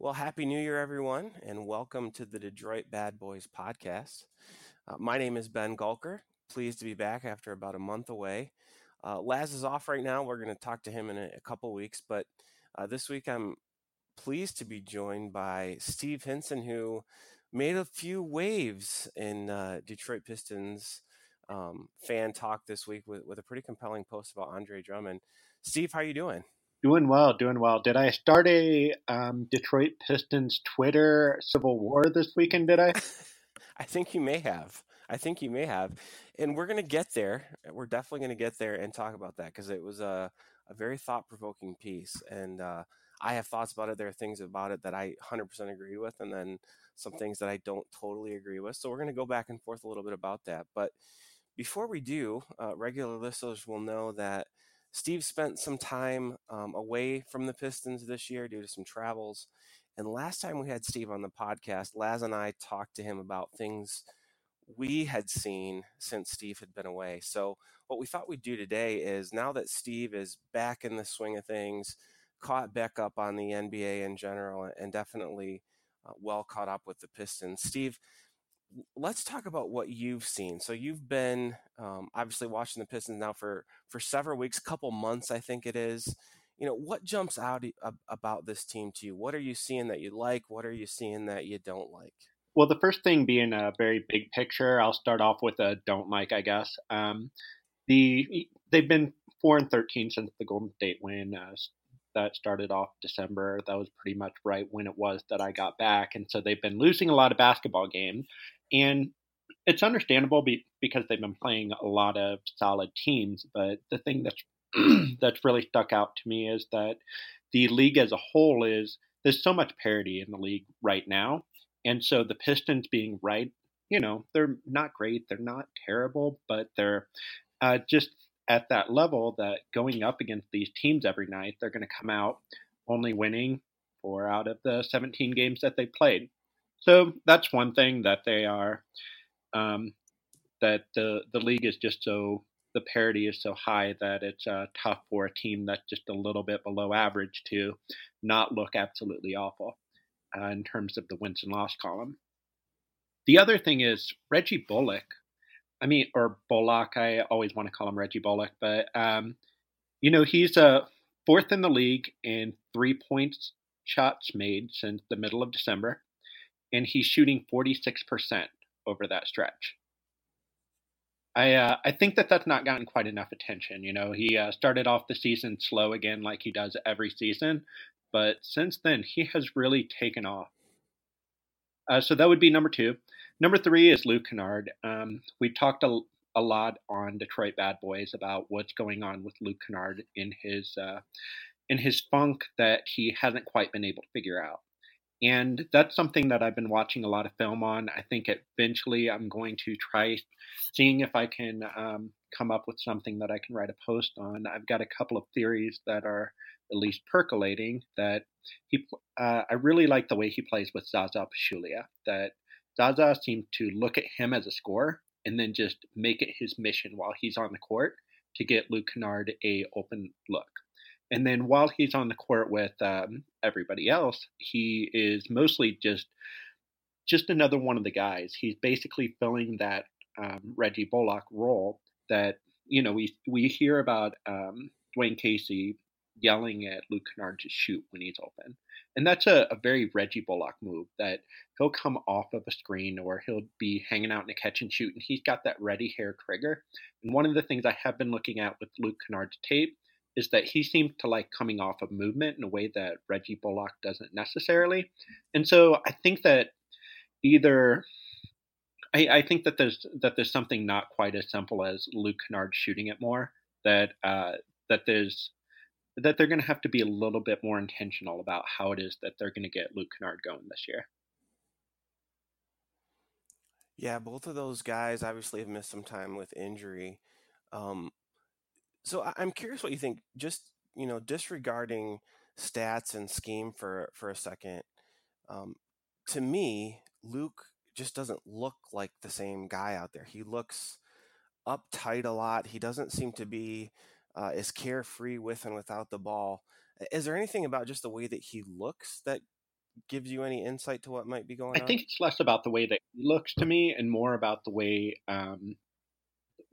Well, Happy New Year, everyone, and welcome to the Detroit Bad Boys podcast. Uh, my name is Ben Gulker. Pleased to be back after about a month away. Uh, Laz is off right now. We're going to talk to him in a, a couple weeks, but uh, this week I'm pleased to be joined by Steve Hinson, who made a few waves in uh, Detroit Pistons um, fan talk this week with, with a pretty compelling post about Andre Drummond. Steve, how are you doing? Doing well, doing well. Did I start a um, Detroit Pistons Twitter civil war this weekend? Did I? I think you may have. I think you may have, and we're going to get there. We're definitely going to get there and talk about that because it was a, a very thought provoking piece, and uh, I have thoughts about it. There are things about it that I 100% agree with, and then some things that I don't totally agree with. So we're going to go back and forth a little bit about that. But before we do, uh, regular listeners will know that Steve spent some time um, away from the Pistons this year due to some travels. And last time we had Steve on the podcast, Laz and I talked to him about things we had seen since Steve had been away. So, what we thought we'd do today is now that Steve is back in the swing of things, caught back up on the NBA in general, and definitely uh, well caught up with the Pistons, Steve, let's talk about what you've seen. So you've been um, obviously watching the Pistons now for for several weeks, couple months, I think it is. You know, what jumps out about this team to you? What are you seeing that you like? What are you seeing that you don't like? Well, the first thing being a very big picture, I'll start off with a don't like, I guess. Um, the they've been four and thirteen since the Golden State win. Uh, that started off December. That was pretty much right when it was that I got back, and so they've been losing a lot of basketball games. And it's understandable be, because they've been playing a lot of solid teams. But the thing that's that's really stuck out to me is that the league as a whole is there's so much parity in the league right now, and so the Pistons being right, you know, they're not great, they're not terrible, but they're uh, just at that level that going up against these teams every night, they're going to come out only winning four out of the 17 games that they played. So that's one thing that they are um, that the the league is just so the parity is so high that it's uh, tough for a team that's just a little bit below average to not look absolutely awful uh, in terms of the wins and loss column. The other thing is Reggie Bullock. I mean, or Bullock. I always want to call him Reggie Bullock, but um, you know he's a uh, fourth in the league in three points shots made since the middle of December and he's shooting 46% over that stretch. I uh, I think that that's not gotten quite enough attention. You know, he uh, started off the season slow again, like he does every season, but since then he has really taken off. Uh, so that would be number two. Number three is Luke Kennard. Um, we talked a, a lot on Detroit Bad Boys about what's going on with Luke Kennard in his uh, in his funk that he hasn't quite been able to figure out. And that's something that I've been watching a lot of film on. I think eventually I'm going to try seeing if I can um, come up with something that I can write a post on. I've got a couple of theories that are at least percolating that he uh, I really like the way he plays with Zaza Pachulia. That Zaza seems to look at him as a scorer and then just make it his mission while he's on the court to get Luke Kennard a open look. And then while he's on the court with um, everybody else, he is mostly just just another one of the guys. He's basically filling that um, Reggie Bullock role that you know we we hear about um, Dwane Casey yelling at Luke Kennard to shoot when he's open, and that's a, a very Reggie Bullock move. That he'll come off of a screen or he'll be hanging out in a catch and shoot, and he's got that ready hair trigger. And one of the things I have been looking at with Luke Kennard's tape is that he seems to like coming off of movement in a way that Reggie Bullock doesn't necessarily. And so I think that either I, I think that there's that there's something not quite as simple as Luke Kennard shooting it more. That uh, that there's that they're going to have to be a little bit more intentional about how it is that they're going to get Luke Kennard going this year. Yeah, both of those guys obviously have missed some time with injury. Um, so I- am curious what you think. Just you know, disregarding stats and scheme for for a second. Um, to me, Luke just doesn't look like the same guy out there. He looks uptight a lot. He doesn't seem to be uh, as carefree with and without the ball. Is there anything about just the way that he looks that gives you any insight to what might be going I on? I think it's less about the way that he looks to me and more about the way um,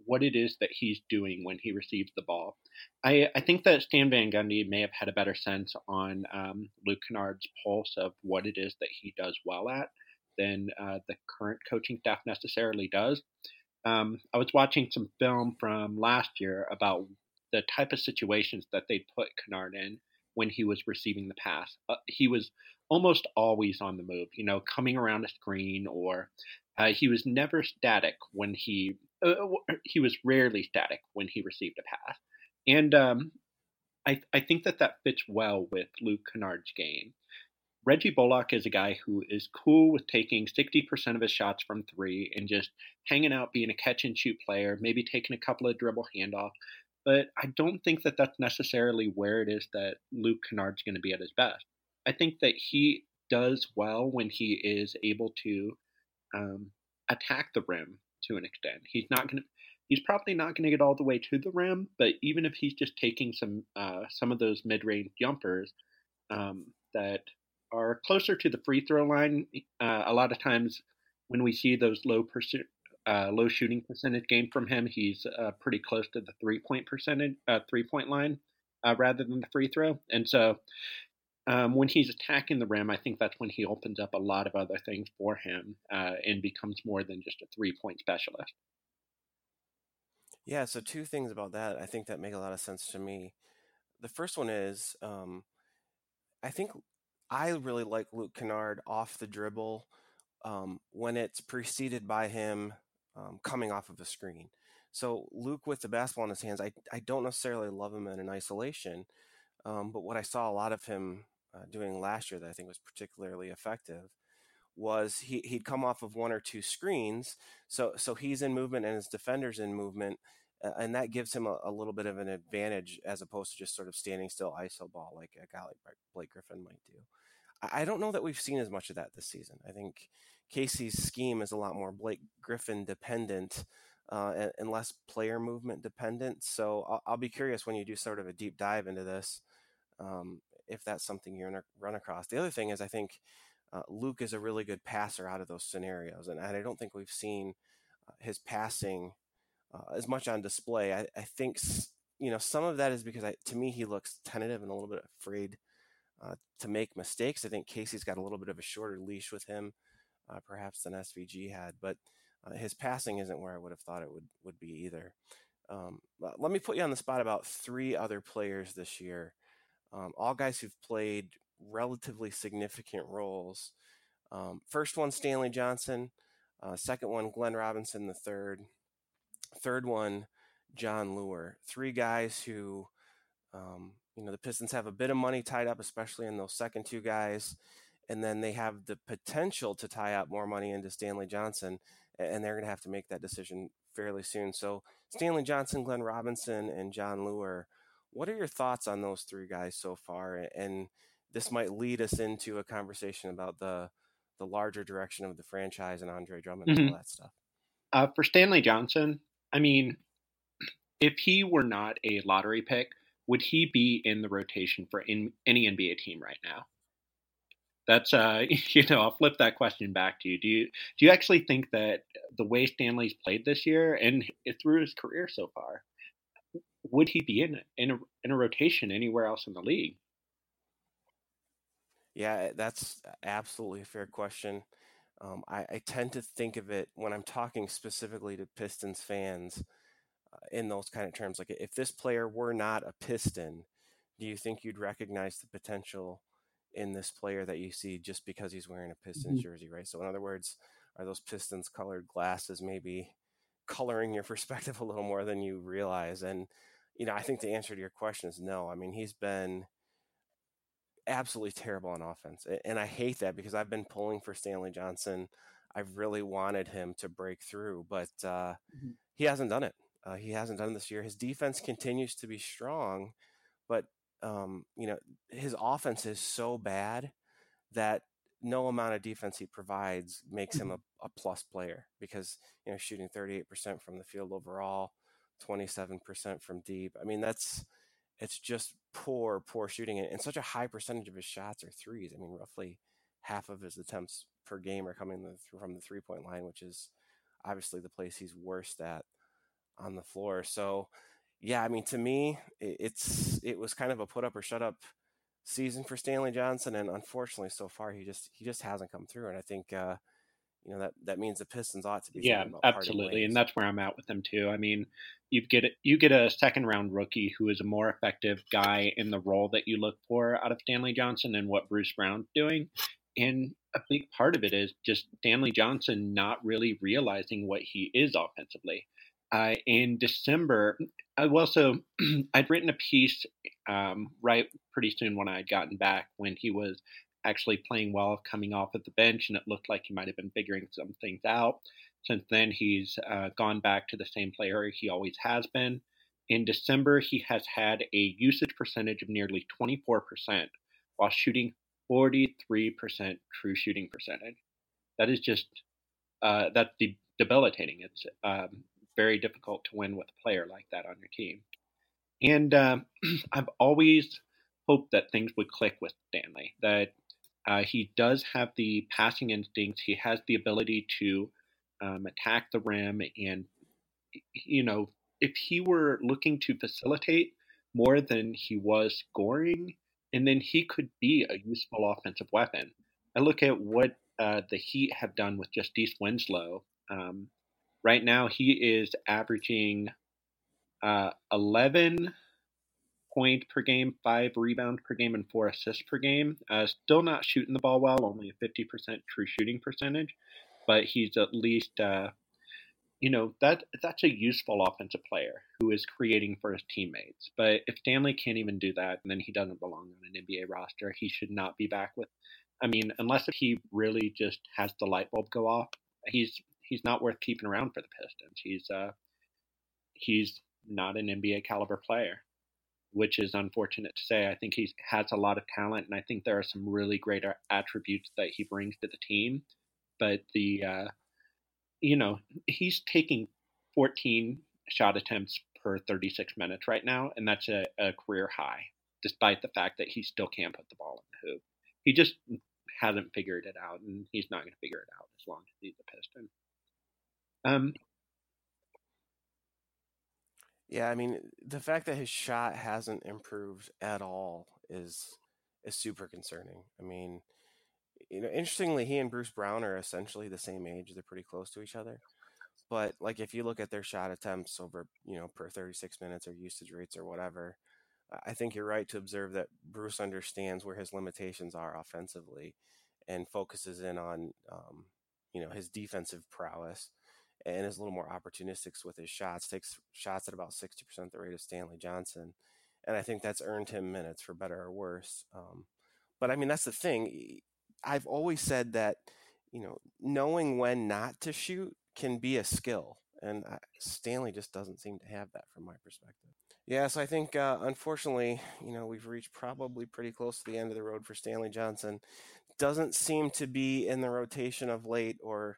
what it is that he's doing when he receives the ball. I, I think that Stan Van Gundy may have had a better sense on um, Luke Kennard's pulse of what it is that he does well at than uh, the current coaching staff necessarily does. Um, I was watching some film from last year about the type of situations that they put Kennard in when he was receiving the pass. Uh, he was almost always on the move, you know, coming around a screen, or uh, he was never static when he uh, he was rarely static when he received a pass, and um, I I think that that fits well with Luke Kennard's game. Reggie Bullock is a guy who is cool with taking 60% of his shots from three and just hanging out, being a catch and shoot player, maybe taking a couple of dribble handoff. But I don't think that that's necessarily where it is that Luke Kennard's going to be at his best. I think that he does well when he is able to um, attack the rim to an extent. He's not going to. He's probably not going to get all the way to the rim, but even if he's just taking some uh, some of those mid range jumpers um, that are closer to the free throw line, uh, a lot of times when we see those low percent uh, low shooting percentage game from him, he's uh, pretty close to the three point percentage uh, three point line uh, rather than the free throw. And so um, when he's attacking the rim, I think that's when he opens up a lot of other things for him uh, and becomes more than just a three point specialist. Yeah, so two things about that I think that make a lot of sense to me. The first one is um, I think I really like Luke Kennard off the dribble um, when it's preceded by him um, coming off of a screen. So Luke with the basketball in his hands, I, I don't necessarily love him in an isolation, um, but what I saw a lot of him uh, doing last year that I think was particularly effective was he, he'd come off of one or two screens. So, so he's in movement and his defender's in movement. Uh, and that gives him a, a, little bit of an advantage as opposed to just sort of standing still ISO ball like a guy like Blake Griffin might do. I, don't know that we've seen as much of that this season. I think Casey's scheme is a lot more Blake Griffin dependent uh, and, and, less player movement dependent. So I'll, I'll, be curious when you do sort of a deep dive into this um, if that's something you're going to run across. The other thing is, I think uh, Luke is a really good passer out of those scenarios, and, I don't think we've seen uh, his passing uh, as much on display. I, I, think you know some of that is because I, to me he looks tentative and a little bit afraid uh, to make mistakes. I think Casey's got a little bit of a shorter leash with him, uh, perhaps than SVG had, but uh, his passing isn't where I would have thought it would would be either. Um, let me put you on the spot about three other players this year um, all guys who've played relatively significant roles. Um, first one, Stanley Johnson. Uh, second one, Glenn Robinson the third. Third one, Jon Leuer. Three guys who, um, you know, the Pistons have a bit of money tied up, especially in those second two guys, and then they have the potential to tie up more money into Stanley Johnson, and they're going to have to make that decision fairly soon. So Stanley Johnson, Glenn Robinson, and Jon Leuer what are your thoughts on those three guys so far? And this might lead us into a conversation about the the larger direction of the franchise and Andre Drummond mm-hmm. and all that stuff. Uh, for Stanley Johnson, I mean, if he were not a lottery pick, would he be in the rotation for in, any NBA team right now? That's uh, you know, I'll flip that question back to you. Do you do you actually think that the way Stanley's played this year and through his career so far, would he be in in a, in a rotation anywhere else in the league? Yeah, that's absolutely a fair question. Um, I, I, tend to think of it when I'm talking specifically to Pistons fans uh, in those kind of terms. Like, if this player were not a Piston, do you think you'd recognize the potential in this player that you see just because he's wearing a Pistons mm-hmm. jersey, right? So, in other words, are those Pistons colored glasses maybe coloring your perspective a little more than you realize? And you know, I think the answer to your question is no. I mean, he's been absolutely terrible on offense. And I hate that because I've been pulling for Stanley Johnson. I've really wanted him to break through, but uh, mm-hmm. he hasn't done it. Uh, he hasn't done it this year. His defense continues to be strong, but um, you know his offense is so bad that no amount of defense he provides makes him mm-hmm. a, a plus player because you know shooting 38% from the field overall 27% from deep. I mean, that's it's just poor, poor shooting, and such a high percentage of his shots are threes. I mean, roughly half of his attempts per game are coming from the three point line, which is obviously the place he's worst at on the floor. So, yeah, I mean, to me, it's it was kind of a put up or shut up season for Stanley Johnson, and unfortunately, so far he just he just hasn't come through. And I think uh, you know that that means the Pistons ought to be yeah, absolutely, and that's where I'm at with them too. I mean, you get you get a second round rookie who is a more effective guy in the role that you look for out of Stanley Johnson and what Bruce Brown's doing, and a big part of it is just Stanley Johnson not really realizing what he is offensively. Uh, in December, I also I'd written a piece um, right pretty soon when I had gotten back when he was actually playing well coming off of the bench, and it looked like he might have been figuring some things out. Since then, he's uh, gone back to the same player he always has been. In December, he has had a usage percentage of nearly 24% while shooting 43% true shooting percentage. That is just uh, that's de- debilitating. It's um, very difficult to win with a player like that on your team. And um, I've always hoped that things would click with Stanley. That uh, he does have the passing instincts. He has the ability to um, attack the rim, and you know, if he were looking to facilitate more than he was scoring, and then he could be a useful offensive weapon. I look at what uh, the Heat have done with Justice Winslow. Um, right now, he is averaging uh, 11 point per game, five rebounds per game, and four assists per game. Uh, still not shooting the ball well, only a 50% true shooting percentage, but he's at least uh, you know that that's a useful offensive player who is creating for his teammates. But if Stanley can't even do that, then he doesn't belong on an NBA roster. He should not be back with. I mean, unless he really just has the light bulb go off, he's he's not worth keeping around for the Pistons. He's uh he's not an NBA caliber player, which is unfortunate to say. I think he has a lot of talent, and I think there are some really great attributes that he brings to the team. But the uh, you know, he's taking 14 shot attempts per 36 minutes right now, and that's a, a career high, despite the fact that he still can't put the ball in the hoop. He just hasn't figured it out, and he's not going to figure it out as long as he's a Piston. Um, yeah, I mean, the fact that his shot hasn't improved at all is is super concerning. I mean, you know, interestingly, he and Bruce Brown are essentially the same age. They're pretty close to each other. But like if you look at their shot attempts over, you know, per 36 minutes or usage rates or whatever, I think you're right to observe that Bruce understands where his limitations are offensively and focuses in on, um, you know, his defensive prowess and is a little more opportunistic with his shots. Takes shots at about 60% the rate of Stanley Johnson. And I think that's earned him minutes for better or worse. Um, but I mean, that's the thing. I've always said that, you know, knowing when not to shoot can be a skill. And Stanley just doesn't seem to have that from my perspective. Yes, I think uh, unfortunately, you know, we've reached probably pretty close to the end of the road for Stanley Johnson. Doesn't seem to be in the rotation of late, or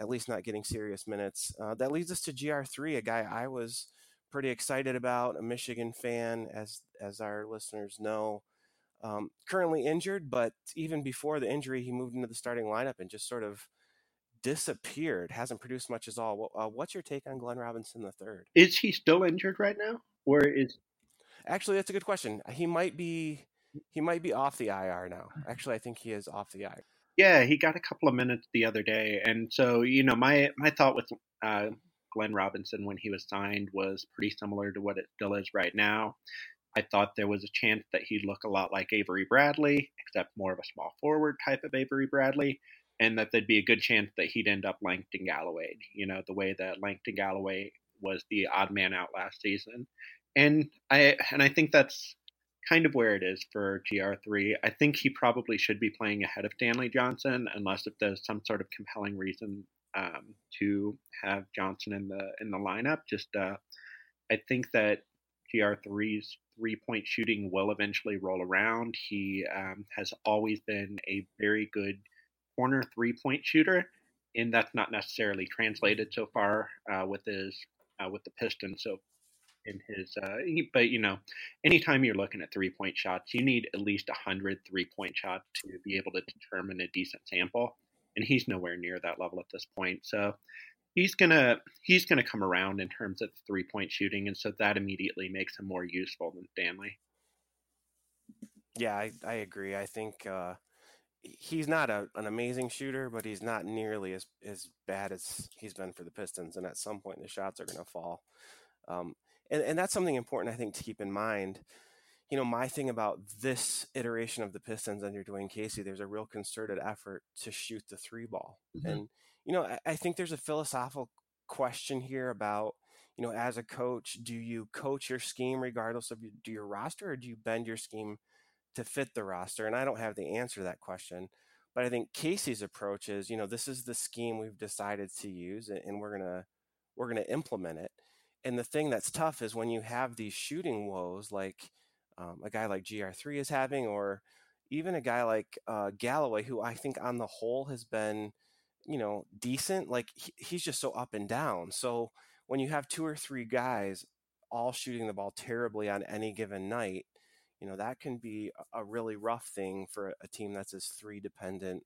at least not getting serious minutes. Uh, that leads us to GR3, a guy I was pretty excited about, a Michigan fan, as as our listeners know. Um, currently injured, but even before the injury, he moved into the starting lineup and just sort of disappeared. Hasn't produced much at all. Uh, what's your take on Glenn Robinson III? Is he still injured right now, or is? Actually, that's a good question. He might be. He might be off the IR now. Actually, I think he is off the IR. Yeah, he got a couple of minutes the other day, and so you know, my my thought with uh, Glenn Robinson when he was signed was pretty similar to what it still is right now. I thought there was a chance that he'd look a lot like Avery Bradley, except more of a small forward type of Avery Bradley, and that there'd be a good chance that he'd end up Langston Galloway, you know, the way that Langston Galloway was the odd man out last season. And I and I think that's kind of where it is for GR3. I think he probably should be playing ahead of Stanley Johnson, unless if there's some sort of compelling reason um, to have Johnson in the in the lineup. Just uh, I think that GR3's three point shooting will eventually roll around. He um, has always been a very good corner three point shooter, and that's not necessarily translated so far uh, with his uh, with the Pistons. So in his. Uh, but you know, anytime you're looking at three point shots, you need at least 100 three point shots to be able to determine a decent sample, and he's nowhere near that level at this point. So he's gonna he's gonna come around in terms of three point shooting, and so that immediately makes him more useful than Stanley. Yeah, I, I agree. I think uh, he's not a, an amazing shooter, but he's not nearly as, as bad as he's been for the Pistons. And at some point, the shots are going to fall. Um, and, and that's something important, I think, to keep in mind. You know, my thing about this iteration of the Pistons under Dwane Casey, there's a real concerted effort to shoot the three ball. Mm-hmm. And, you know, I, I think there's a philosophical question here about, you know, as a coach, do you coach your scheme regardless of your, do your roster or do you bend your scheme – to fit the roster? And I don't have the answer to that question. But I think Casey's approach is, you know, this is the scheme we've decided to use, and we're gonna we're gonna implement it. And the thing that's tough is when you have these shooting woes, like um, a guy like GR3 is having, or even a guy like uh, Galloway, who I think on the whole has been, you know, decent. Like he, he's just so up and down. So when you have two or three guys all shooting the ball terribly on any given night, you know that can be a really rough thing for a team that's as three dependent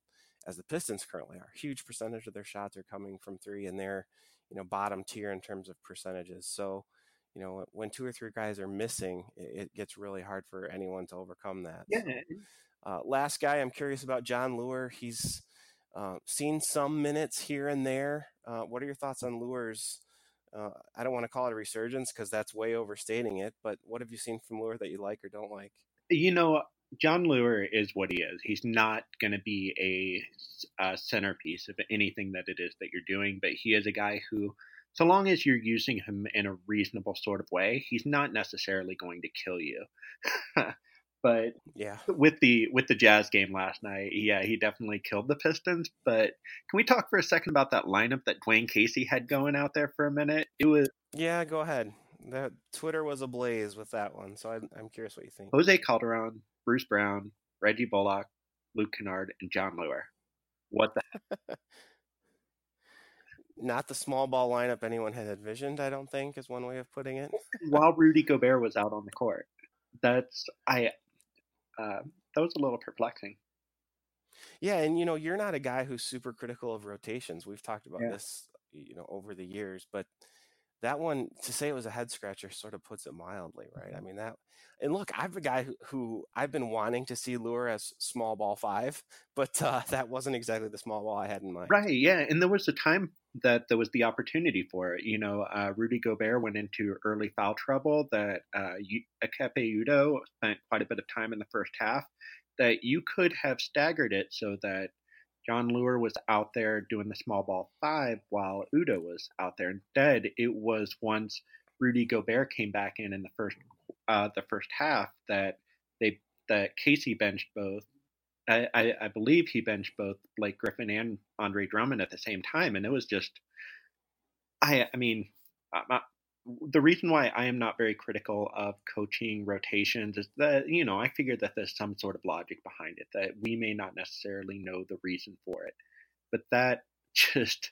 as the Pistons currently are. Huge percentage of their shots are coming from three, and they're you know bottom tier in terms of percentages. So you know when two or three guys are missing, it, gets really hard for anyone to overcome that. Yeah. Uh, last guy, I'm curious about Jon Leuer. He's uh, seen some minutes here and there. Uh, what are your thoughts on Leuer's uh, I don't want to call it a resurgence because that's way overstating it. But what have you seen from Leuer that you like or don't like? You know, Jon Leuer is what he is. He's not going to be a, a, centerpiece of anything that it is that you're doing, but he is a guy who, so long as you're using him in a reasonable sort of way, he's not necessarily going to kill you. But yeah, with the with the Jazz game last night, yeah, he definitely killed the Pistons. But can we talk for a second about that lineup that Dwane Casey had going out there for a minute? It was yeah, go ahead. That Twitter was ablaze with that one, so I'm, I'm curious what you think. Jose Calderon, Bruce Brown, Reggie Bullock, Luke Kennard, and Jon Leuer. What the? Not the small ball lineup anyone had envisioned. I don't think is one way of putting it. While Rudy Gobert was out on the court, that's I uh, that was a little perplexing. Yeah, and you know, you're not a guy who's super critical of rotations. We've talked about yeah. this, you know, over the years, but that one to say it was a head scratcher sort of puts it mildly, right? I mm-hmm. mean that and look, I'm a guy who, who, I've been wanting to see Leuer as small ball five, but uh, that wasn't exactly the small ball I had in mind. Right, yeah, and there was a time that there was the opportunity for it. You know, uh, Rudy Gobert went into early foul trouble. That uh, Ekpe Udoh spent quite a bit of time in the first half. That you could have staggered it so that Jon Leuer was out there doing the small ball five while Udoh was out there. Instead, it was once Rudy Gobert came back in in the first uh, the first half that they that Casey benched both. I, I, I, believe he benched both Blake Griffin and Andre Drummond at the same time, and it was just. I I mean, the reason why I am not very critical of coaching rotations is that you know I figure that there's some sort of logic behind it that we may not necessarily know the reason for it, but that just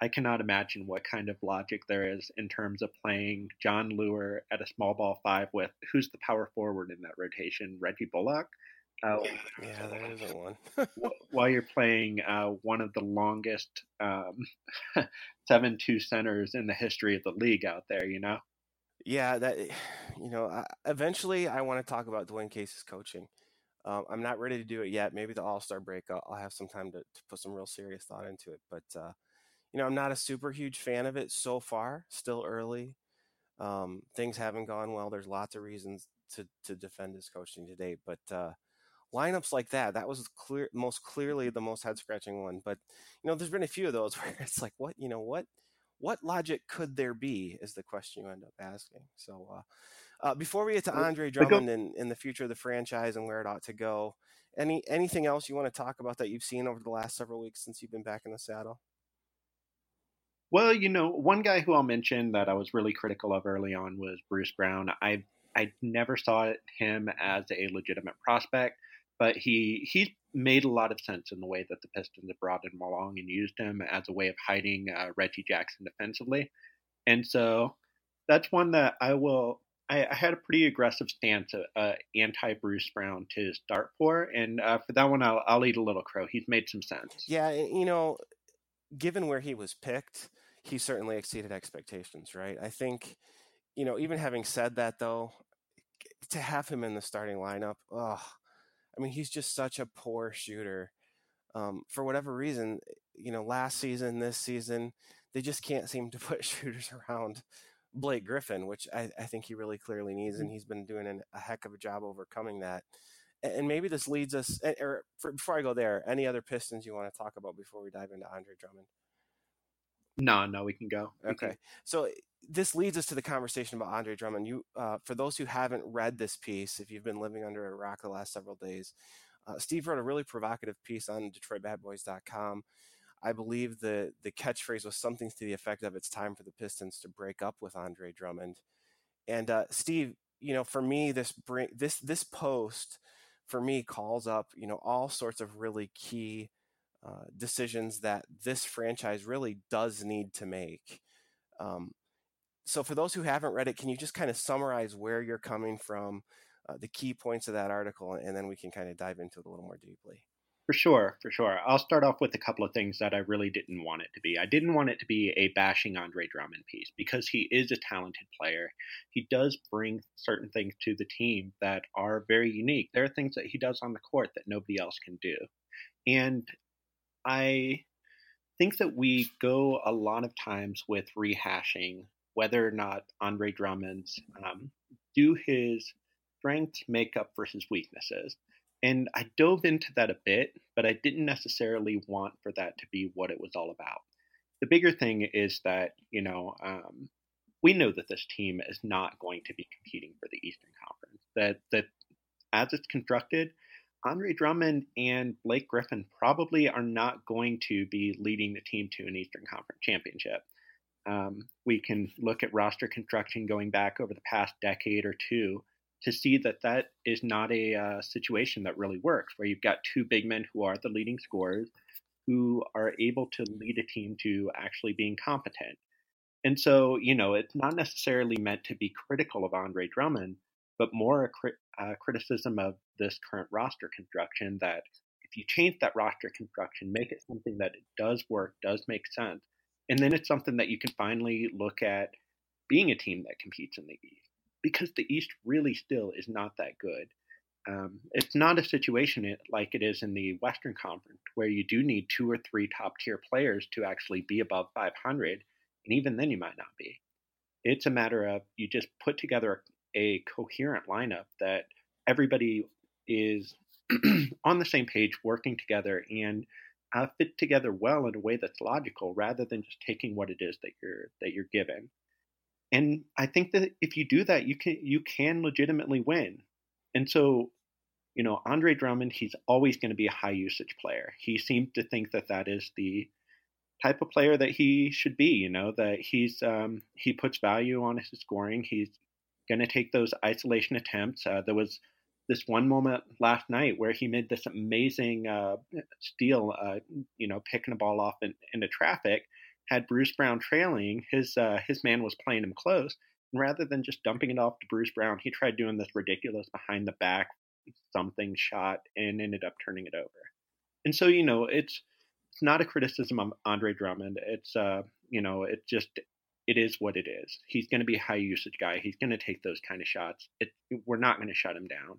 I cannot imagine what kind of logic there is in terms of playing Jon Leuer at a small ball five with who's the power forward in that rotation, Reggie Bullock. Uh, yeah, there isn't one. while you're playing uh, one of the longest um, seven-two centers in the history of the league out there, you know. Yeah, that you know. Uh, eventually, I want to talk about Dwane Casey's coaching. Um, I'm not ready to do it yet. Maybe the All Star break, I'll, I'll, have some time to, to, put some real serious thought into it. But uh, you know, I'm not a super huge fan of it so far. Still early. Um, things haven't gone well. There's lots of reasons to to defend his coaching to date, but uh, lineups like that, that was clear, most clearly the most head scratching one. But you know, there's been a few of those where it's like, what, you know, what, what logic could there be? Is the question you end up asking. So. Uh, uh, before we get to Andre Drummond and, and, the future of the franchise and where it ought to go, any anything else you want to talk about that you've seen over the last several weeks since you've been back in the saddle? Well, you know, one guy who I'll mention that I was really critical of early on was Bruce Brown. I I never saw him as a legitimate prospect, but he he made a lot of sense in the way that the Pistons have brought him along and used him as a way of hiding uh, Reggie Jackson defensively. And so that's one that I will. I, I had a pretty aggressive stance, uh, uh, anti Bruce Brown to start for, and uh, for that one, I'll, I'll eat a little crow. He's made some sense. Yeah, you know, given where he was picked, he certainly exceeded expectations, right? I think, you know, even having said that, though, to have him in the starting lineup, oh, I mean, he's just such a poor shooter. Um, for whatever reason, you know, last season, this season, they just can't seem to put shooters around Blake Griffin, which I, I think he really clearly needs, and mm. he's been doing an, a heck of a job overcoming that. And maybe this leads us, or for, before I go there, any other Pistons you want to talk about before we dive into Andre Drummond? No, no, we can go. Okay, can. so this leads us to the conversation about Andre Drummond. You, uh, for those who haven't read this piece, if you've been living under a rock the last several days, uh, Steve wrote a really provocative piece on DetroitBadBoys.com. I believe the the catchphrase was something to the effect of "It's time for the Pistons to break up with Andre Drummond." And uh, Steve, you know, for me, this bring this this post for me calls up you know all sorts of really key uh, decisions that this franchise really does need to make. Um, so, for those who haven't read it, can you just kind of summarize where you're coming from, uh, the key points of that article, and then we can kind of dive into it a little more deeply? For sure, for sure. I'll start off with a couple of things that I really didn't want it to be. I didn't want it to be a bashing Andre Drummond piece because he is a talented player. He does bring certain things to the team that are very unique. There are things that he does on the court that nobody else can do. And I think that we go a lot of times with rehashing whether or not Andre Drummond's um, do his strengths make up for his weaknesses. And I dove into that a bit, but I didn't necessarily want for that to be what it was all about. The bigger thing is that, you know, um, we know that this team is not going to be competing for the Eastern Conference. That that as it's constructed, Andre Drummond and Blake Griffin probably are not going to be leading the team to an Eastern Conference championship. Um, we can look at roster construction going back over the past decade or two to see that that is not a uh, situation that really works, where you've got two big men who are the leading scorers who are able to lead a team to actually being competent. And so, you know, it's not necessarily meant to be critical of Andre Drummond, but more a cri- uh, criticism of this current roster construction that if you change that roster construction, make it something that it does work, does make sense, and then it's something that you can finally look at being a team that competes in the East because the East really still is not that good. Um, it's not a situation like it is in the Western Conference where you do need two or three top tier players to actually be above 500, and even then you might not be. It's a matter of you just put together a coherent lineup that everybody is on the same page, working together, and uh, fit together well in a way that's logical, rather than just taking what it is that you're that you're given. And I think that if you do that, you can you can legitimately win. And so, you know, Andre Drummond, he's always going to be a high usage player. He seems to think that that is the type of player that he should be. You know, that he's um, he puts value on his scoring. He's going to take those isolation attempts. Uh, there was this one moment last night where he made this amazing uh, steal, uh, you know, picking a ball off in, into traffic. Had Bruce Brown trailing, his uh, his man was playing him close, and rather than just dumping it off to Bruce Brown, he tried doing this ridiculous behind the back something shot and ended up turning it over. And so, you know, it's it's not a criticism of Andre Drummond. It's uh, you know, it just it is what it is. He's going to be a high usage guy. He's going to take those kind of shots. It, we're not going to shut him down.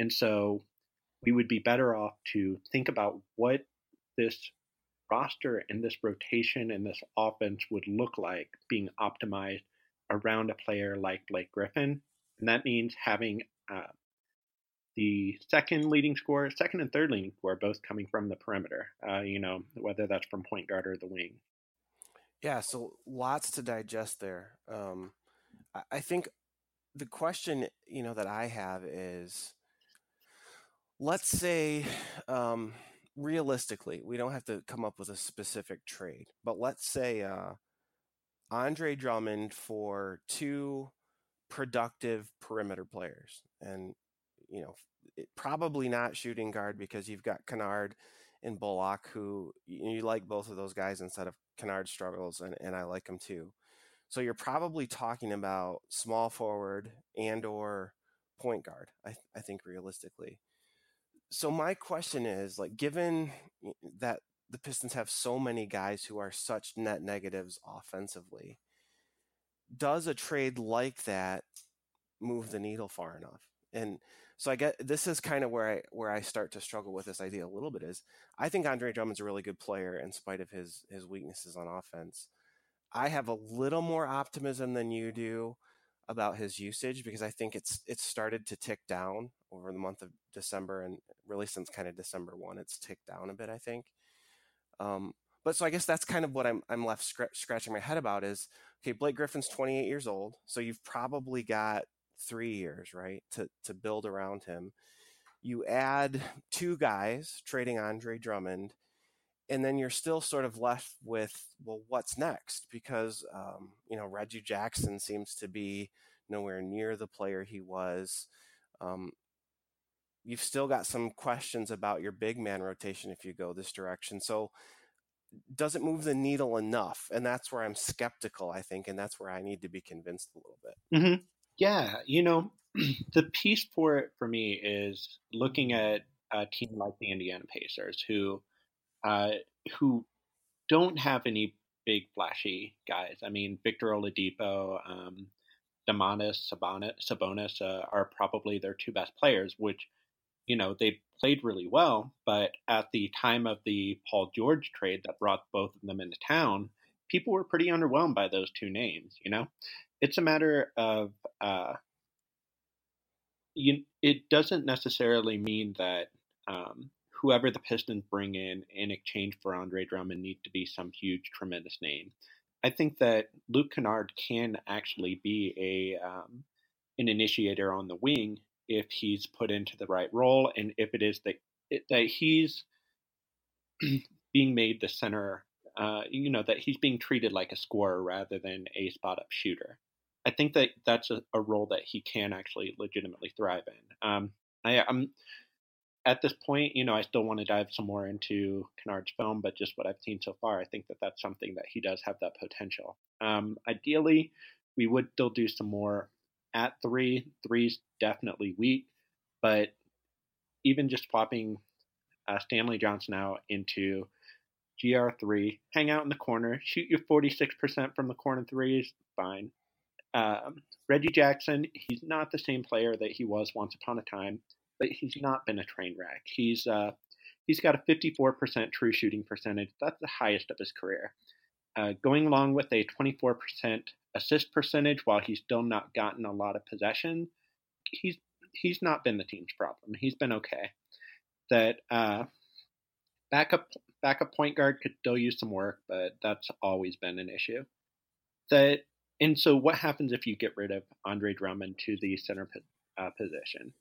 And so we would be better off to think about what this roster and this rotation and this offense would look like being optimized around a player like Blake Griffin. And that means having uh, the second leading scorer, second and third leading scorer, both coming from the perimeter, uh, you know, whether that's from point guard or the wing. Yeah, so lots to digest there. Um, I think the question, you know, that I have is let's say um, realistically, we don't have to come up with a specific trade, but let's say uh, Andre Drummond for two productive perimeter players, and you know, probably not shooting guard because you've got Kennard and Bullock, who you like both of those guys instead of Kennard struggles, and, and I like him too. So you're probably talking about small forward and or point guard. I, I think realistically. So my question is like, given that the Pistons have so many guys who are such net negatives offensively, does a trade like that move the needle far enough? And so I get this is kind of where I where I start to struggle with this idea a little bit is I think Andre Drummond's a really good player in spite of his his weaknesses on offense. I have a little more optimism than you do about his usage because I think it's it's started to tick down over the month of December and really since kind of December one, it's ticked down a bit. I think. Um, but so I guess that's kind of what I'm I'm left scratching my head about is okay. Blake Griffin's 28 years old, so you've probably got three years right to to build around him. You add two guys trading Andre Drummond, and then you're still sort of left with well, what's next? Because um, you know Reggie Jackson seems to be nowhere near the player he was. Um, you've still got some questions about your big man rotation if you go this direction. So does it move the needle enough? And that's where I'm skeptical, I think, and that's where I need to be convinced a little bit. Mm-hmm. Yeah, you know, the piece for it for me is looking at a team like the Indiana Pacers, who uh, who don't have any big flashy guys. I mean, Victor Oladipo, um, Domantas Sabonis, Sabonis uh, are probably their two best players, which you know, they played really well, but at the time of the Paul George trade that brought both of them into town, people were pretty underwhelmed by those two names, you know? It's a matter of uh, you, it doesn't necessarily mean that um, whoever the Pistons bring in in exchange for Andre Drummond need to be some huge, tremendous name. I think that Luke Kennard can actually be a um, an initiator on the wing if he's put into the right role and if it is that that he's being made the center, uh, you know, that he's being treated like a scorer rather than a spot up shooter. I think that that's a, a role that he can actually legitimately thrive in. Um, I, am at this point, you know, I still want to dive some more into Kennard's film, but just what I've seen so far, I think that that's something that he does have that potential. Um, ideally, we would still do some more at three. Three's definitely weak, but even just swapping uh, Stanley Johnson out into GR3, hang out in the corner, shoot you 46% from the corner threes, fine. Um, Reggie Jackson, he's not the same player that he was once upon a time, but he's not been a train wreck. He's uh, he's got a 54% true shooting percentage. That's the highest of his career. Uh, going along with a 24% assist percentage, while he's still not gotten a lot of possession, he's he's not been the team's problem. He's been okay. That uh, backup backup point guard could still use some work, but that's always been an issue. That and so what happens if you get rid of Andre Drummond to the center uh, position?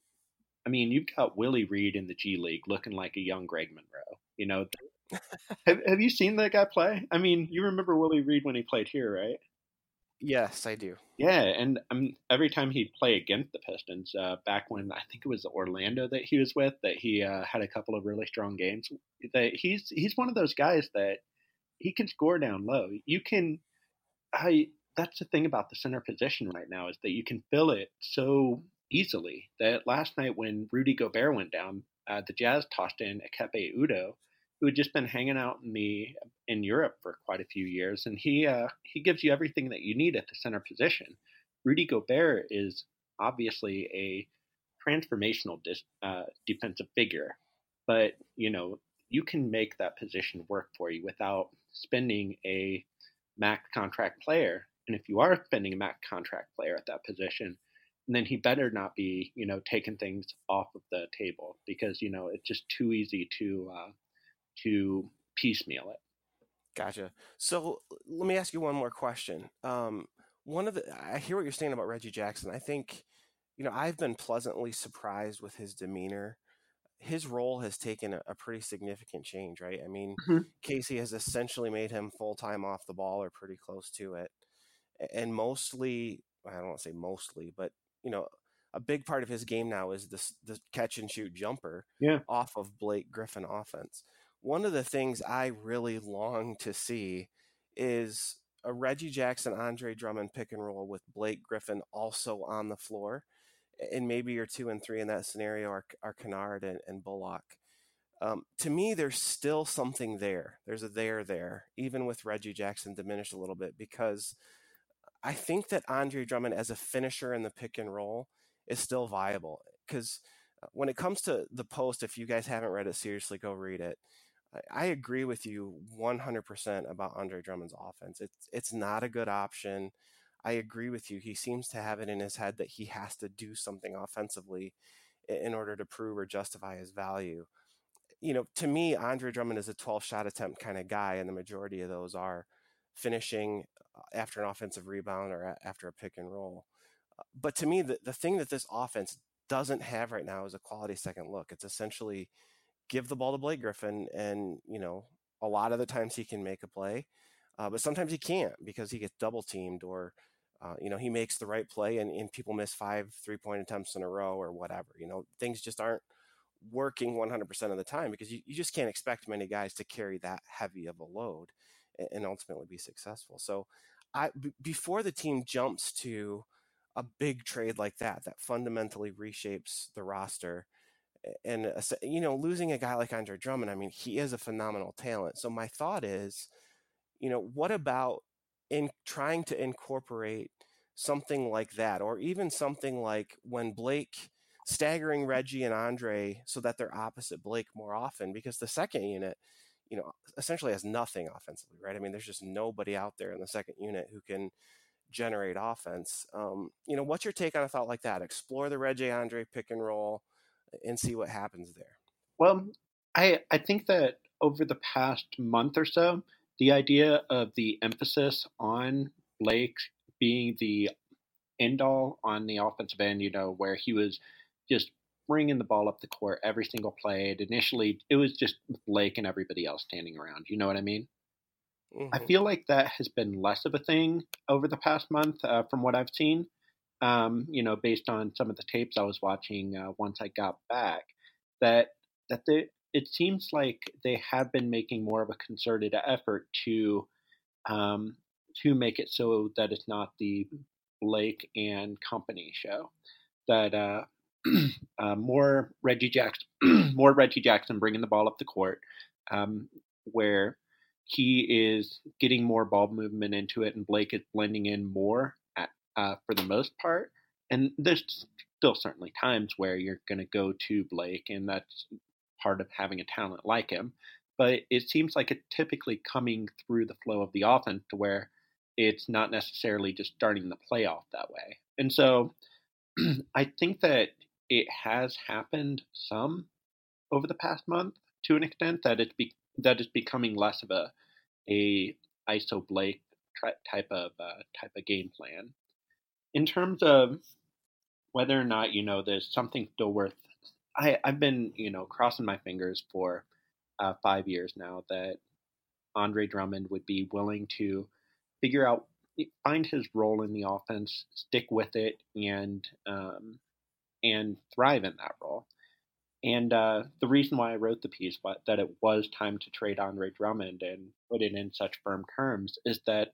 I mean, you've got Willie Reed in the G League looking like a young Greg Monroe. You know, have, have you seen that guy play? I mean, you remember Willie Reed when he played here, right? Yes, I do. Yeah, and um, every time he'd play against the Pistons, uh, back when I think it was Orlando that he was with, that he uh, had a couple of really strong games. That he's he's one of those guys that he can score down low. You can, I. That's the thing about the center position right now is that you can fill it so easily. That last night when Rudy Gobert went down, uh, the Jazz tossed in Ekpe Udoh, who had just been hanging out in the in Europe for quite a few years, and he uh, he gives you everything that you need at the center position. Rudy Gobert is obviously a transformational dis, uh, defensive figure, but you know you can make that position work for you without spending a max contract player. And if you are spending a max contract player at that position, then he better not be, you know, taking things off of the table because you know it's just too easy to uh, to piecemeal it. Gotcha. So let me ask you one more question. Um, one of the I hear what you're saying about Reggie Jackson. I think, you know, I've been pleasantly surprised with his demeanor. His role has taken a, a pretty significant change, right? I mean, mm-hmm. Casey has essentially made him full time off the ball or pretty close to it, and mostly I don't want to say mostly, but you know, a big part of his game now is this the catch and shoot jumper yeah. off of Blake Griffin offense one of the things I really long to see is a Reggie Jackson, Andre Drummond pick and roll with Blake Griffin also on the floor, and maybe your two and three in that scenario are, are Kennard and, and Bullock. Um, to me, there's still something there. There's a there there, even with Reggie Jackson diminished a little bit, because I think that Andre Drummond as a finisher in the pick and roll is still viable. Because uh, when it comes to the post, if you guys haven't read it seriously, go read it. I agree with you 100% about Andre Drummond's offense. It's it's not a good option. I agree with you. He seems to have it in his head that he has to do something offensively in order to prove or justify his value you know, to me, Andre Drummond is a 12 shot attempt kind of guy, and the majority of those are finishing uh, after an offensive rebound or after a pick and roll. Uh, but to me, the, the thing that this offense doesn't have right now is a quality second look. It's essentially give the ball to Blake Griffin, and, you know, a lot of the times he can make a play, uh, but sometimes he can't because he gets double teamed or, uh, you know, he makes the right play and, and people miss five three point attempts in a row or whatever. You know, things just aren't working 100% of the time because you, you just can't expect many guys to carry that heavy of a load and ultimately be successful. So, I b- before the team jumps to a big trade like that that fundamentally reshapes the roster, and you know losing a guy like Andre Drummond, I mean he is a phenomenal talent. So my thought is, you know, what about in trying to incorporate something like that, or even something like when Blake staggering Reggie and Andre so that they're opposite Blake more often because the second unit, you know, essentially has nothing offensively, right? I mean, there's just nobody out there in the second unit who can generate offense. Um, you know, what's your take on a thought like that? Explore the Reggie Andre pick and roll and see what happens there. Well, I I think that over the past month or so, the idea of the emphasis on Blake being the end all on the offensive end, you know, where he was just bringing the ball up the court every single play. And initially, it was just Blake and everybody else standing around. You know what I mean? Mm-hmm. I feel like that has been less of a thing over the past month uh, from what I've seen. Um, you know, based on some of the tapes I was watching uh, once I got back, that that they, it seems like they have been making more of a concerted effort to um, to make it so that it's not the Blake and company show. That uh, uh, more Reggie Jackson, more Reggie Jackson bringing the ball up the court, um, where he is getting more ball movement into it, and Blake is blending in more at, uh, for the most part. And there's still certainly times where you're going to go to Blake, and that's part of having a talent like him. But it seems like it's typically coming through the flow of the offense to where it's not necessarily just starting the playoff that way. And so I think that it has happened some over the past month to an extent that it's be, that it's becoming less of a a ISO Blake type of uh, type of game plan. In terms of whether or not you know there's something still worth, I I've been you know crossing my fingers for uh, five years now that Andre Drummond would be willing to figure out find his role in the offense, stick with it, and um, and thrive in that role. And uh, the reason why I wrote the piece, but that it was time to trade Andre Drummond and put it in such firm terms, is that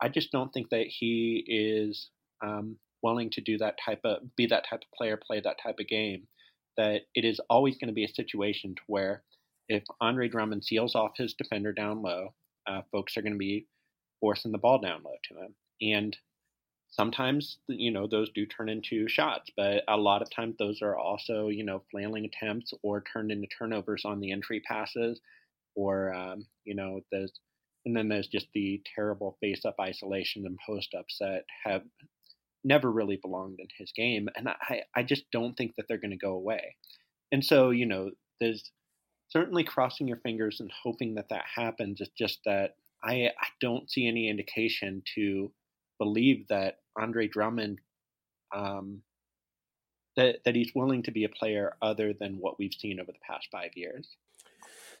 I just don't think that he is um, willing to do that type of be that type of player, play that type of game. That it is always going to be a situation to where if Andre Drummond seals off his defender down low, uh, folks are going to be forcing the ball down low to him, and sometimes you know those do turn into shots but a lot of times those are also you know flailing attempts or turned into turnovers on the entry passes or um, you know there's and then there's just the terrible face up isolation and post ups that have never really belonged in his game and i i just don't think that they're going to go away. And so you know there's certainly crossing your fingers and hoping that that happens it's just that i i don't see any indication to believe that Andre Drummond um, that that he's willing to be a player other than what we've seen over the past five years.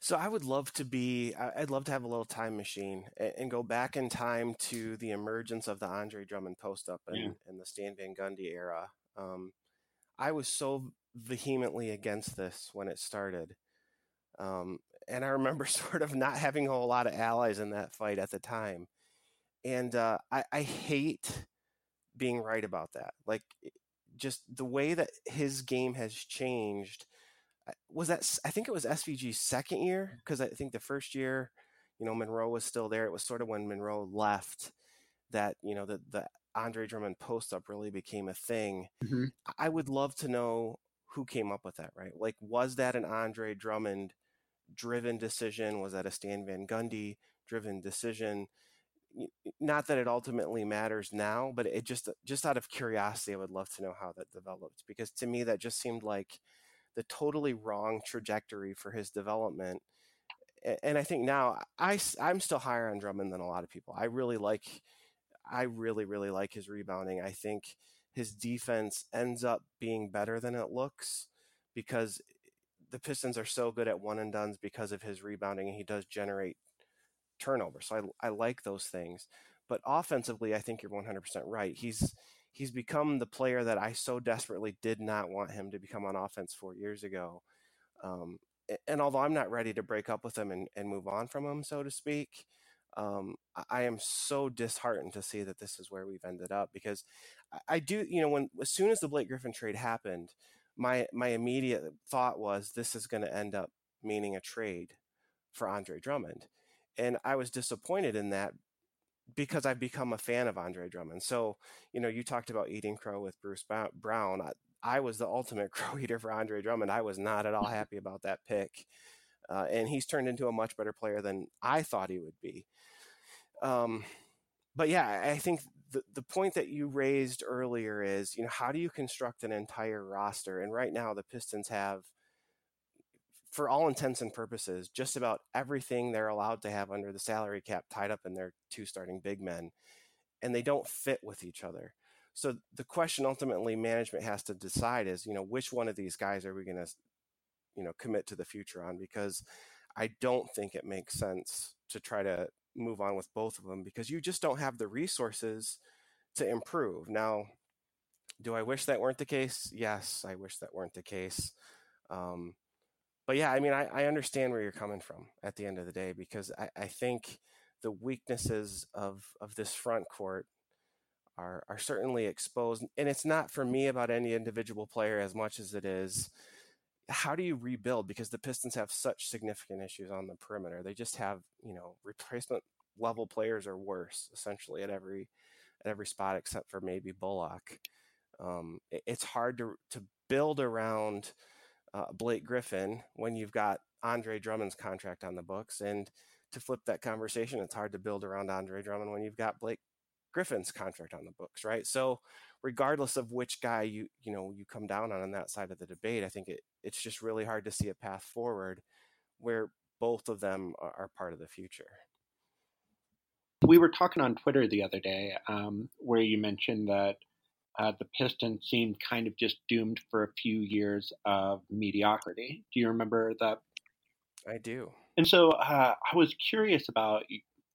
So I would love to be. I'd love to have a little time machine and, go back in time to the emergence of the Andre Drummond post up and, yeah. and the Stan Van Gundy era. Um, I was so vehemently against this when it started. Um, and I remember sort of not having a whole lot of allies in that fight at the time and uh, I, I hate being right about that. Like, just the way that his game has changed. Was that I think it was SVG's second year because I think the first year, you know, Monroe was still there. It was sort of when Monroe left that you know the the Andre Drummond post up really became a thing. Mm-hmm. I would love to know who came up with that. Right, like was that an Andre Drummond driven decision? Was that a Stan Van Gundy driven decision? Not that it ultimately matters now, but it just just out of curiosity, I would love to know how that developed because to me that just seemed like the totally wrong trajectory for his development. And I think now I I'm still higher on Drummond than a lot of people. I really like I really really like his rebounding. I think his defense ends up being better than it looks because the Pistons are so good at one and dones because of his rebounding and he does generate turnover. So I, I like those things. But offensively, I think you're 100% right. He's he's become the player that I so desperately did not want him to become on offense four years ago. Um, and although I'm not ready to break up with him and, and move on from him, so to speak, um, I am so disheartened to see that this is where we've ended up because I, I do, you know, when as soon as the Blake Griffin trade happened, my my immediate thought was this is going to end up meaning a trade for Andre Drummond and I was disappointed in that because I've become a fan of Andre Drummond. So, you know, you talked about eating crow with Bruce Brown. I, I was the ultimate crow eater for Andre Drummond. I was not at all happy about that pick. Uh, and he's turned into a much better player than I thought he would be. Um, but yeah, I think the, the point that you raised earlier is, you know, how do you construct an entire roster? And right now, the Pistons have – for all intents and purposes, just about everything they're allowed to have under the salary cap tied up in their two starting big men, and they don't fit with each other. So the question ultimately management has to decide is, you know, which one of these guys are we going to, you know, commit to the future on? Because I don't think it makes sense to try to move on with both of them because you just don't have the resources to improve. Now, do I wish that weren't the case? Yes, I wish that weren't the case. Um, but yeah, I mean, I, I understand where you're coming from at the end of the day because I, I think the weaknesses of of this front court are are certainly exposed, and it's not for me about any individual player as much as it is how do you rebuild because the Pistons have such significant issues on the perimeter. They just have you know replacement level players or worse essentially at every at every spot except for maybe Bullock. Um, it, it's hard to to build around uh, Blake Griffin when you've got Andre Drummond's contract on the books. And to flip that conversation, it's hard to build around Andre Drummond when you've got Blake Griffin's contract on the books, right? So regardless of which guy you you know you come down on on that side of the debate, I think it it's just really hard to see a path forward where both of them are, part of the future. We were talking on Twitter the other day um, where you mentioned that uh, the Pistons seemed kind of just doomed for a few years of mediocrity. Do you remember that? I do. And so uh, I was curious about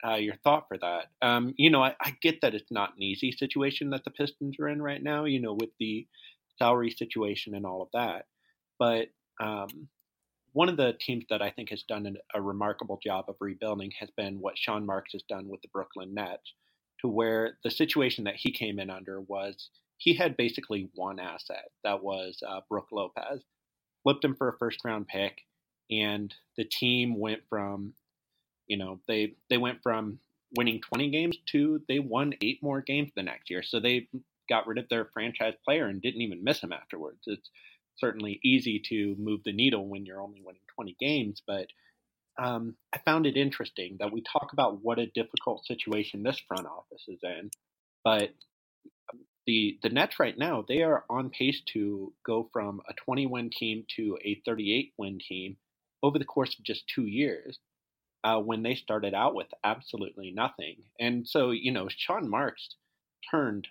uh, your thought for that. Um, you know, I, I, get that it's not an easy situation that the Pistons are in right now, you know, with the salary situation and all of that. But um, one of the teams that I think has done an, a remarkable job of rebuilding has been what Sean Marks has done with the Brooklyn Nets, to where the situation that he came in under was he had basically one asset that was uh, Brook Lopez. Flipped him for a first round pick, and the team went from, you know, they they went from winning 20 games to they won eight more games the next year. So they got rid of their franchise player and didn't even miss him afterwards. It's certainly easy to move the needle when you're only winning 20 games, but um, I found it interesting that we talk about what a difficult situation this front office is in, but the the Nets right now they are on pace to go from a 20 win team to a 38 win team over the course of just two years. Uh, when they started out with absolutely nothing, and so you know Sean Marks turned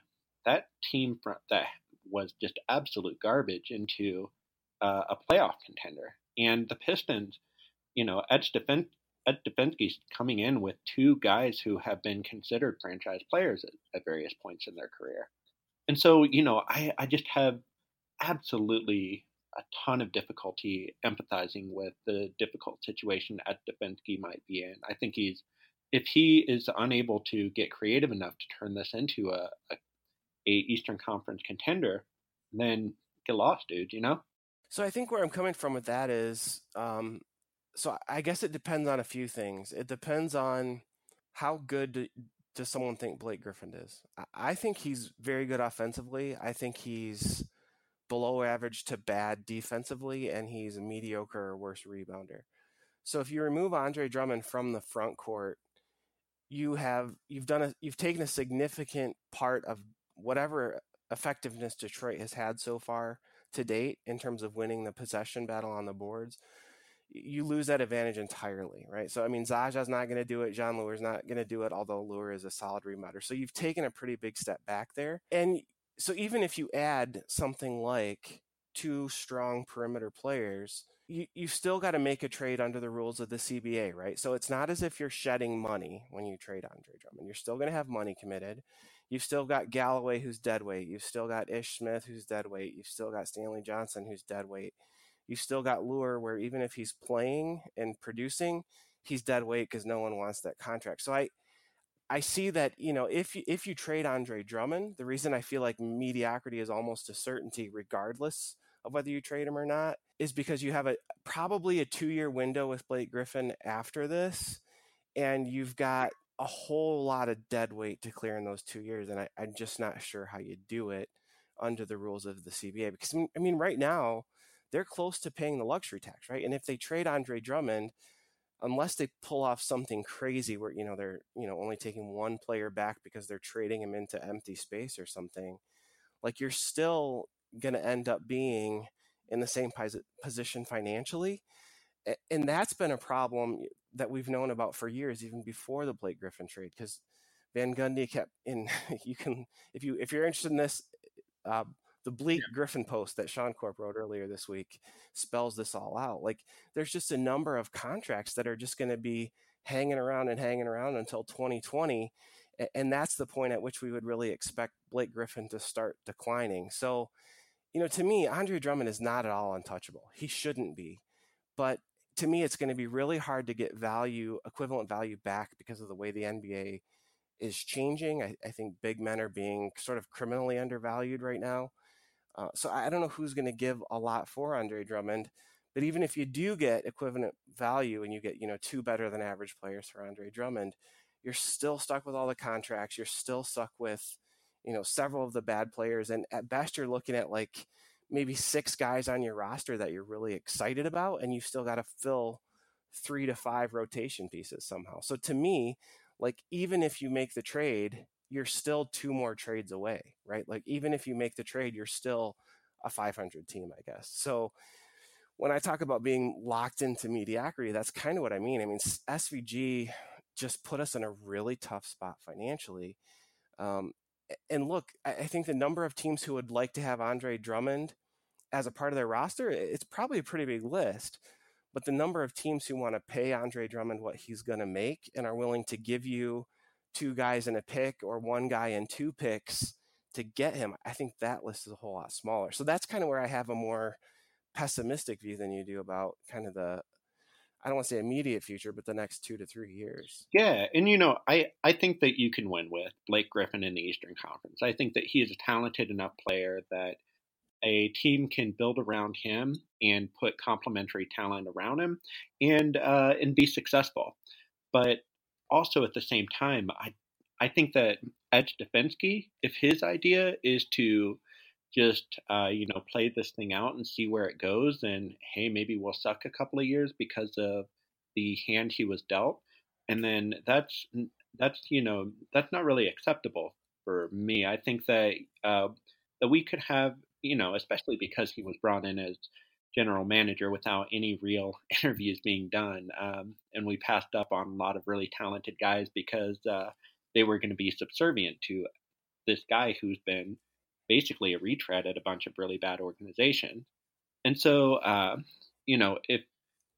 that team from, that was just absolute garbage into uh, a playoff contender. And the Pistons, you know, Ed, Stefanski's coming in with two guys who have been considered franchise players at, at various points in their career. And so, you know, I, I just have absolutely a ton of difficulty empathizing with the difficult situation Ed Stefanski might be in. I think he's if he is unable to get creative enough to turn this into a, a, a Eastern Conference contender, then get lost, dude. You know. So I think where I'm coming from with that is, um, so I guess it depends on a few things. It depends on how good does someone think Blake Griffin is. I think he's very good offensively. I think he's below average to bad defensively, and he's a mediocre or worse rebounder. So if you remove Andre Drummond from the front court, you have you've done a you've taken a significant part of whatever effectiveness Detroit has had so far to date in terms of winning the possession battle on the boards, you lose that advantage entirely, right? So I mean, Zaza's not going to do it. Jon Leuer's not going to do it, although Leuer is a solid rebounder. So you've taken a pretty big step back there. And so even if you add something like two strong perimeter players, you, you've still got to make a trade under the rules of the CBA, right? So it's not as if you're shedding money when you trade Andre Drummond. You're still going to have money committed. You've still got Galloway, who's dead weight. You've still got Ish Smith, who's dead weight. You've still got Stanley Johnson, who's dead weight. You've still got Leuer, where even if he's playing and producing, he's dead weight because no one wants that contract. So I, I see that you know if you, if you trade Andre Drummond, the reason I feel like mediocrity is almost a certainty, regardless of whether you trade him or not, is because you have a probably a two year window with Blake Griffin after this, and you've got a whole lot of dead weight to clear in those two years, and I, am just not sure how you do it under the rules of the CBA. Because I mean, right now they're close to paying the luxury tax, right? And if they trade Andre Drummond, unless they pull off something crazy where you know they're you know only taking one player back because they're trading him into empty space or something, like you're still going to end up being in the same position financially and that's been a problem that we've known about for years, even before the Blake Griffin trade, because Van Gundy kept in. You can, if you if you're interested in this, uh, the bleak yeah. Griffin post that Sean Corp wrote earlier this week spells this all out. Like, there's just a number of contracts that are just going to be hanging around and hanging around until 2020, and that's the point at which we would really expect Blake Griffin to start declining. So, you know, to me, Andre Drummond is not at all untouchable. He shouldn't be, but to me, it's going to be really hard to get value, equivalent value back because of the way the NBA is changing. I, I think big men are being sort of criminally undervalued right now. Uh, so I don't know who's going to give a lot for Andre Drummond. But even if you do get equivalent value and you get, you know, two better than average players for Andre Drummond, you're still stuck with all the contracts. You're still stuck with, you know, several of the bad players. And at best, you're looking at like maybe six guys on your roster that you're really excited about, and you still got to fill three to five rotation pieces somehow. So to me, like even if you make the trade, you're still two more trades away, right? Like even if you make the trade, you're still a 500 team, I guess. So when I talk about being locked into mediocrity, that's kind of what I mean. I mean, SVG just put us in a really tough spot financially. Um, and look, I think the number of teams who would like to have Andre Drummond as a part of their roster, it's probably a pretty big list. But the number of teams who want to pay Andre Drummond what he's going to make and are willing to give you two guys in a pick or one guy in two picks to get him, I think that list is a whole lot smaller. So that's kind of where I have a more pessimistic view than you do about kind of the I don't want to say immediate future, but the next two to three years. Yeah, and you know, I I think that you can win with Blake Griffin in the Eastern Conference. I think that he is a talented enough player that a team can build around him and put complementary talent around him, and uh, and be successful. But also at the same time, I I think that Ed Stefanski, if his idea is to just uh, you know play this thing out and see where it goes and hey maybe we'll suck a couple of years because of the hand he was dealt. And then that's that's you know that's not really acceptable for me. I think that uh, that we could have you know especially because he was brought in as general manager without any real interviews being done um, and we passed up on a lot of really talented guys because uh, they were going to be subservient to this guy who's been basically a retread at a bunch of really bad organizations. And so, uh, you know, if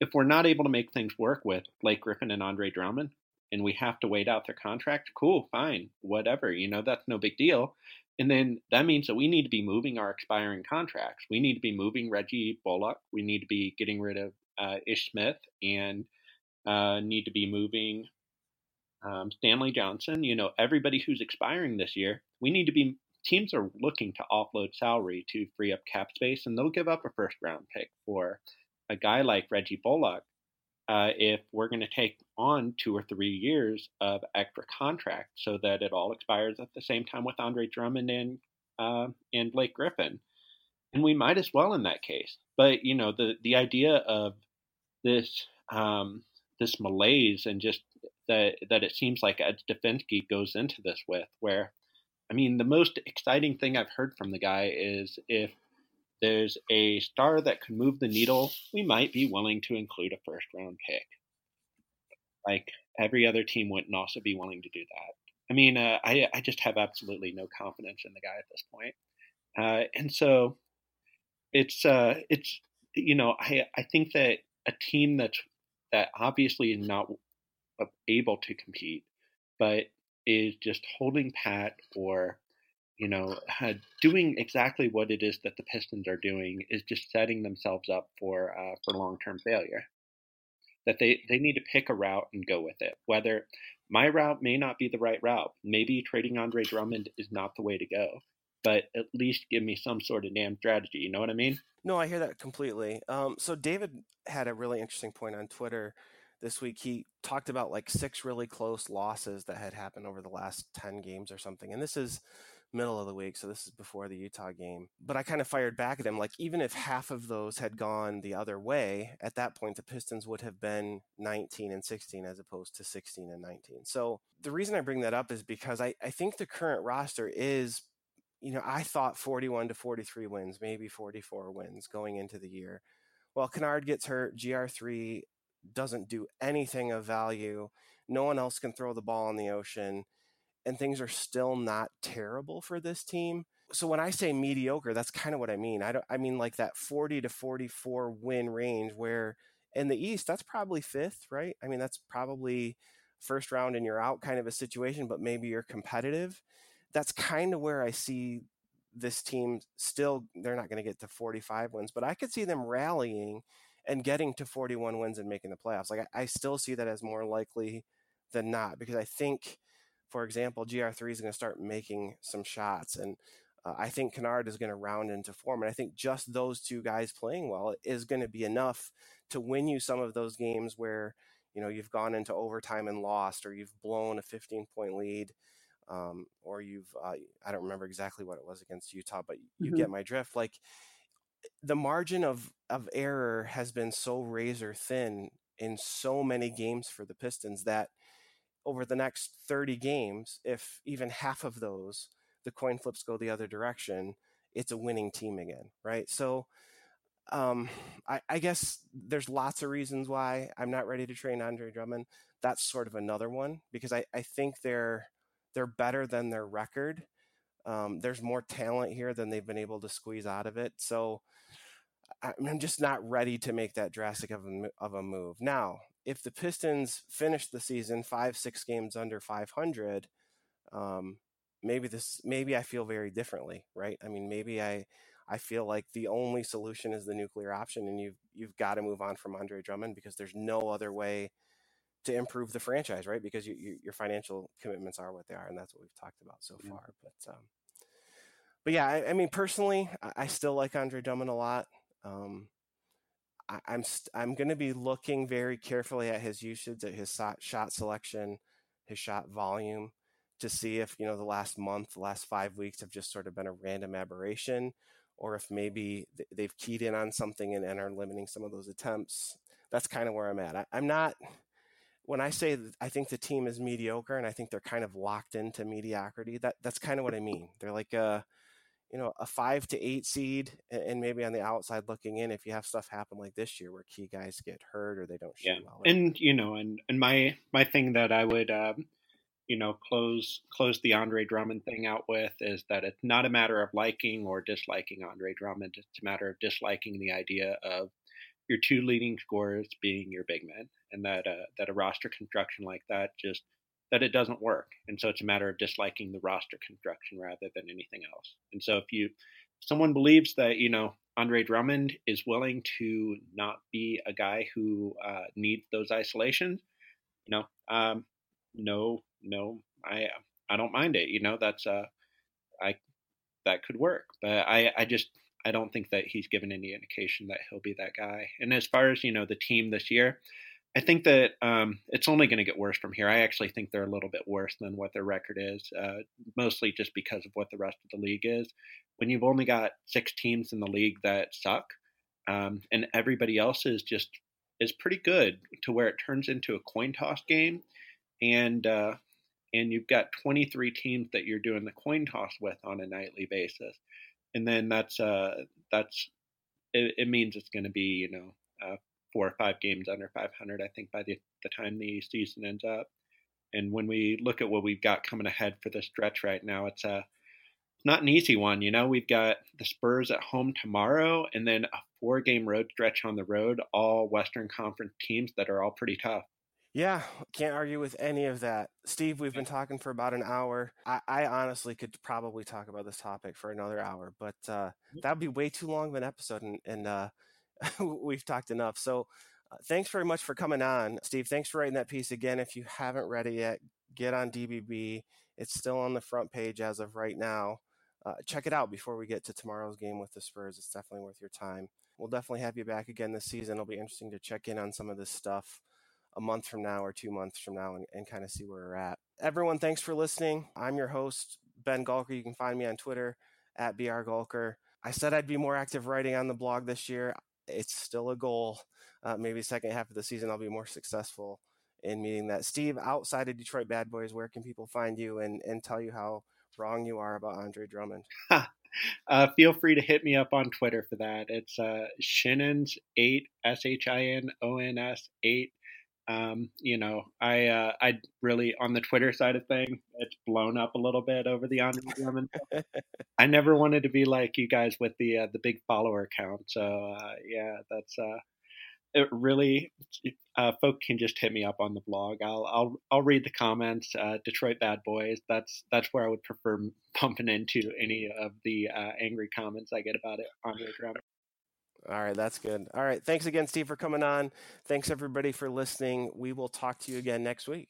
if we're not able to make things work with Blake Griffin and Andre Drummond, and we have to wait out their contract, cool, fine, whatever. You know, that's no big deal. And then that means that we need to be moving our expiring contracts. We need to be moving Reggie Bullock. We need to be getting rid of uh, Ish Smith and uh, need to be moving um, Stanley Johnson, you know, everybody who's expiring this year, we need to be teams are looking to offload salary to free up cap space, and they'll give up a first round pick for a guy like Reggie Bullock uh, if we're going to take on two or three years of extra contract so that it all expires at the same time with Andre Drummond and uh, and Blake Griffin, and we might as well in that case. But you know the the idea of this um, this malaise and just that that it seems like Ed Stefanski goes into this with, where I mean the most exciting thing I've heard from the guy is if there's a star that could move the needle, we might be willing to include a first round pick. Like every other team wouldn't also be willing to do that. I mean, uh, I I just have absolutely no confidence in the guy at this point, uh, and so it's uh, it's you know I I think that a team that's that obviously is not able to compete, but is just holding pat or you know, doing exactly what it is that the Pistons are doing is just setting themselves up for uh, for long term failure. That they they need to pick a route and go with it. Whether my route may not be the right route, maybe trading Andre Drummond is not the way to go, but at least give me some sort of damn strategy. You know what I mean? No, I hear that completely. Um, so David had a really interesting point on Twitter this week. He talked about like six really close losses that had happened over the last ten games or something, and this is middle of the week. So this is before the Utah game. But I kind of fired back at him like, even if half of those had gone the other way, at that point, the Pistons would have been 19 and 16 as opposed to 16 and 19. So the reason I bring that up is because I, I think the current roster is, you know, I thought 41 to 43 wins, maybe 44 wins going into the year. Well, Kennard gets hurt. GR3 doesn't do anything of value. No one else can throw the ball in the ocean and things are still not terrible for this team. So when I say mediocre, that's kind of what I mean. I don't I mean like that 40 to 44 win range where in the East that's probably fifth, right? I mean that's probably first round and you're out kind of a situation, but maybe you're competitive. That's kind of where I see this team still they're not going to get to 45 wins, but I could see them rallying and getting to 41 wins and making the playoffs. Like I, I still see that as more likely than not because I think for example, GR3 is going to start making some shots. And uh, I think Kennard is going to round into form. And I think just those two guys playing well is going to be enough to win you some of those games where, you know, you've gone into overtime and lost, or you've blown a 15 point lead. Um, or you've, uh, I don't remember exactly what it was against Utah, but you mm-hmm. get my drift. Like the margin of, of error has been so razor thin in so many games for the Pistons that over the next 30 games, if even half of those, the coin flips go the other direction, it's a winning team again, right? So, um, I, I, guess there's lots of reasons why I'm not ready to train Andre Drummond. That's sort of another one because I, I think they're they're better than their record. Um, there's more talent here than they've been able to squeeze out of it. So I'm just not ready to make that drastic of a, of a move. Now, if the Pistons finish the season five, six games under 500, um, maybe this, maybe I feel very differently, right? I mean, maybe I, I feel like the only solution is the nuclear option, and you've you've got to move on from Andre Drummond because there's no other way to improve the franchise, right? Because you, you, your financial commitments are what they are, and that's what we've talked about so mm-hmm. far. But um, but yeah, I, I mean, personally, I, I, still like Andre Drummond a lot. Um, I, I'm st- I'm going to be looking very carefully at his usage, at his shot selection, his shot volume, to see if you know the last month, the last five weeks have just sort of been a random aberration, or if maybe they've keyed in on something and, and are limiting some of those attempts. That's kind of where I'm at. I, I'm not when I say I think the team is mediocre and I think they're kind of locked into mediocrity, that that's kind of what I mean. They're like a you know, a five to eight seed, and maybe on the outside looking in, if you have stuff happen like this year where key guys get hurt or they don't shoot yeah. well. And you know, and and my my thing that I would, um, you know, close close the Andre Drummond thing out with is that it's not a matter of liking or disliking Andre Drummond. It's a matter of disliking the idea of your two leading scorers being your big men, and that uh, that a roster construction like that just that it doesn't work. And so it's a matter of disliking the roster construction rather than anything else. And so if you someone believes that, you know, Andre Drummond is willing to not be a guy who uh, needs those isolations, you know, um, no, no, I I don't mind it. You know, that's uh, I that could work, but I I just I don't think that he's given any indication that he'll be that guy. And as far as you know, the team this year, I think that um, it's only going to get worse from here. I actually think they're a little bit worse than what their record is, uh, mostly just because of what the rest of the league is. When you've only got six teams in the league that suck, um, and everybody else is just is pretty good to where it turns into a coin toss game, and uh, and you've got 23 teams that you're doing the coin toss with on a nightly basis, and then that's uh that's it, it means it's going to be you know uh, four or five games under 500. I think by the the time the season ends up, and when we look at what we've got coming ahead for the stretch right now, it's a not an easy one. You know, we've got the Spurs at home tomorrow, and then a four game road stretch on the road, all Western Conference teams that are all pretty tough. Yeah, can't argue with any of that. Steve, we've been talking for about an hour. I, I honestly could probably talk about this topic for another hour, but uh, that would be way too long of an episode, and, and uh, we've talked enough. So uh, thanks very much for coming on. Steve, thanks for writing that piece again. If you haven't read it yet, get on DBB. It's still on the front page as of right now. Uh, check it out before we get to tomorrow's game with the Spurs. It's definitely worth your time. We'll definitely have you back again this season. It'll be interesting to check in on some of this stuff a month from now or two months from now and, and kind of see where we're at. Everyone, thanks for listening. I'm your host, Ben Gulker. You can find me on Twitter at BR Gulker. I said I'd be more active writing on the blog this year. It's still a goal. Uh, maybe second half of the season, I'll be more successful in meeting that. Steve, outside of Detroit Bad Boys, where can people find you and, and tell you how wrong you are about Andre Drummond? uh, feel free to hit me up on Twitter for that. It's uh, Shinons8, S H I N O N S 8 um, you know, I uh, I really on the Twitter side of things, it's blown up a little bit over the Andre Drummond. I never wanted to be like you guys with the uh, the big follower count. So uh, yeah, that's uh, it. Really, uh, folk can just hit me up on the blog. I'll I'll I'll read the comments. Uh, Detroit Bad Boys. That's that's where I would prefer pumping into any of the uh, angry comments I get about it. Andre Drummond. All right, that's good. All right, thanks again, Steve, for coming on. Thanks everybody for listening. We will talk to you again next week.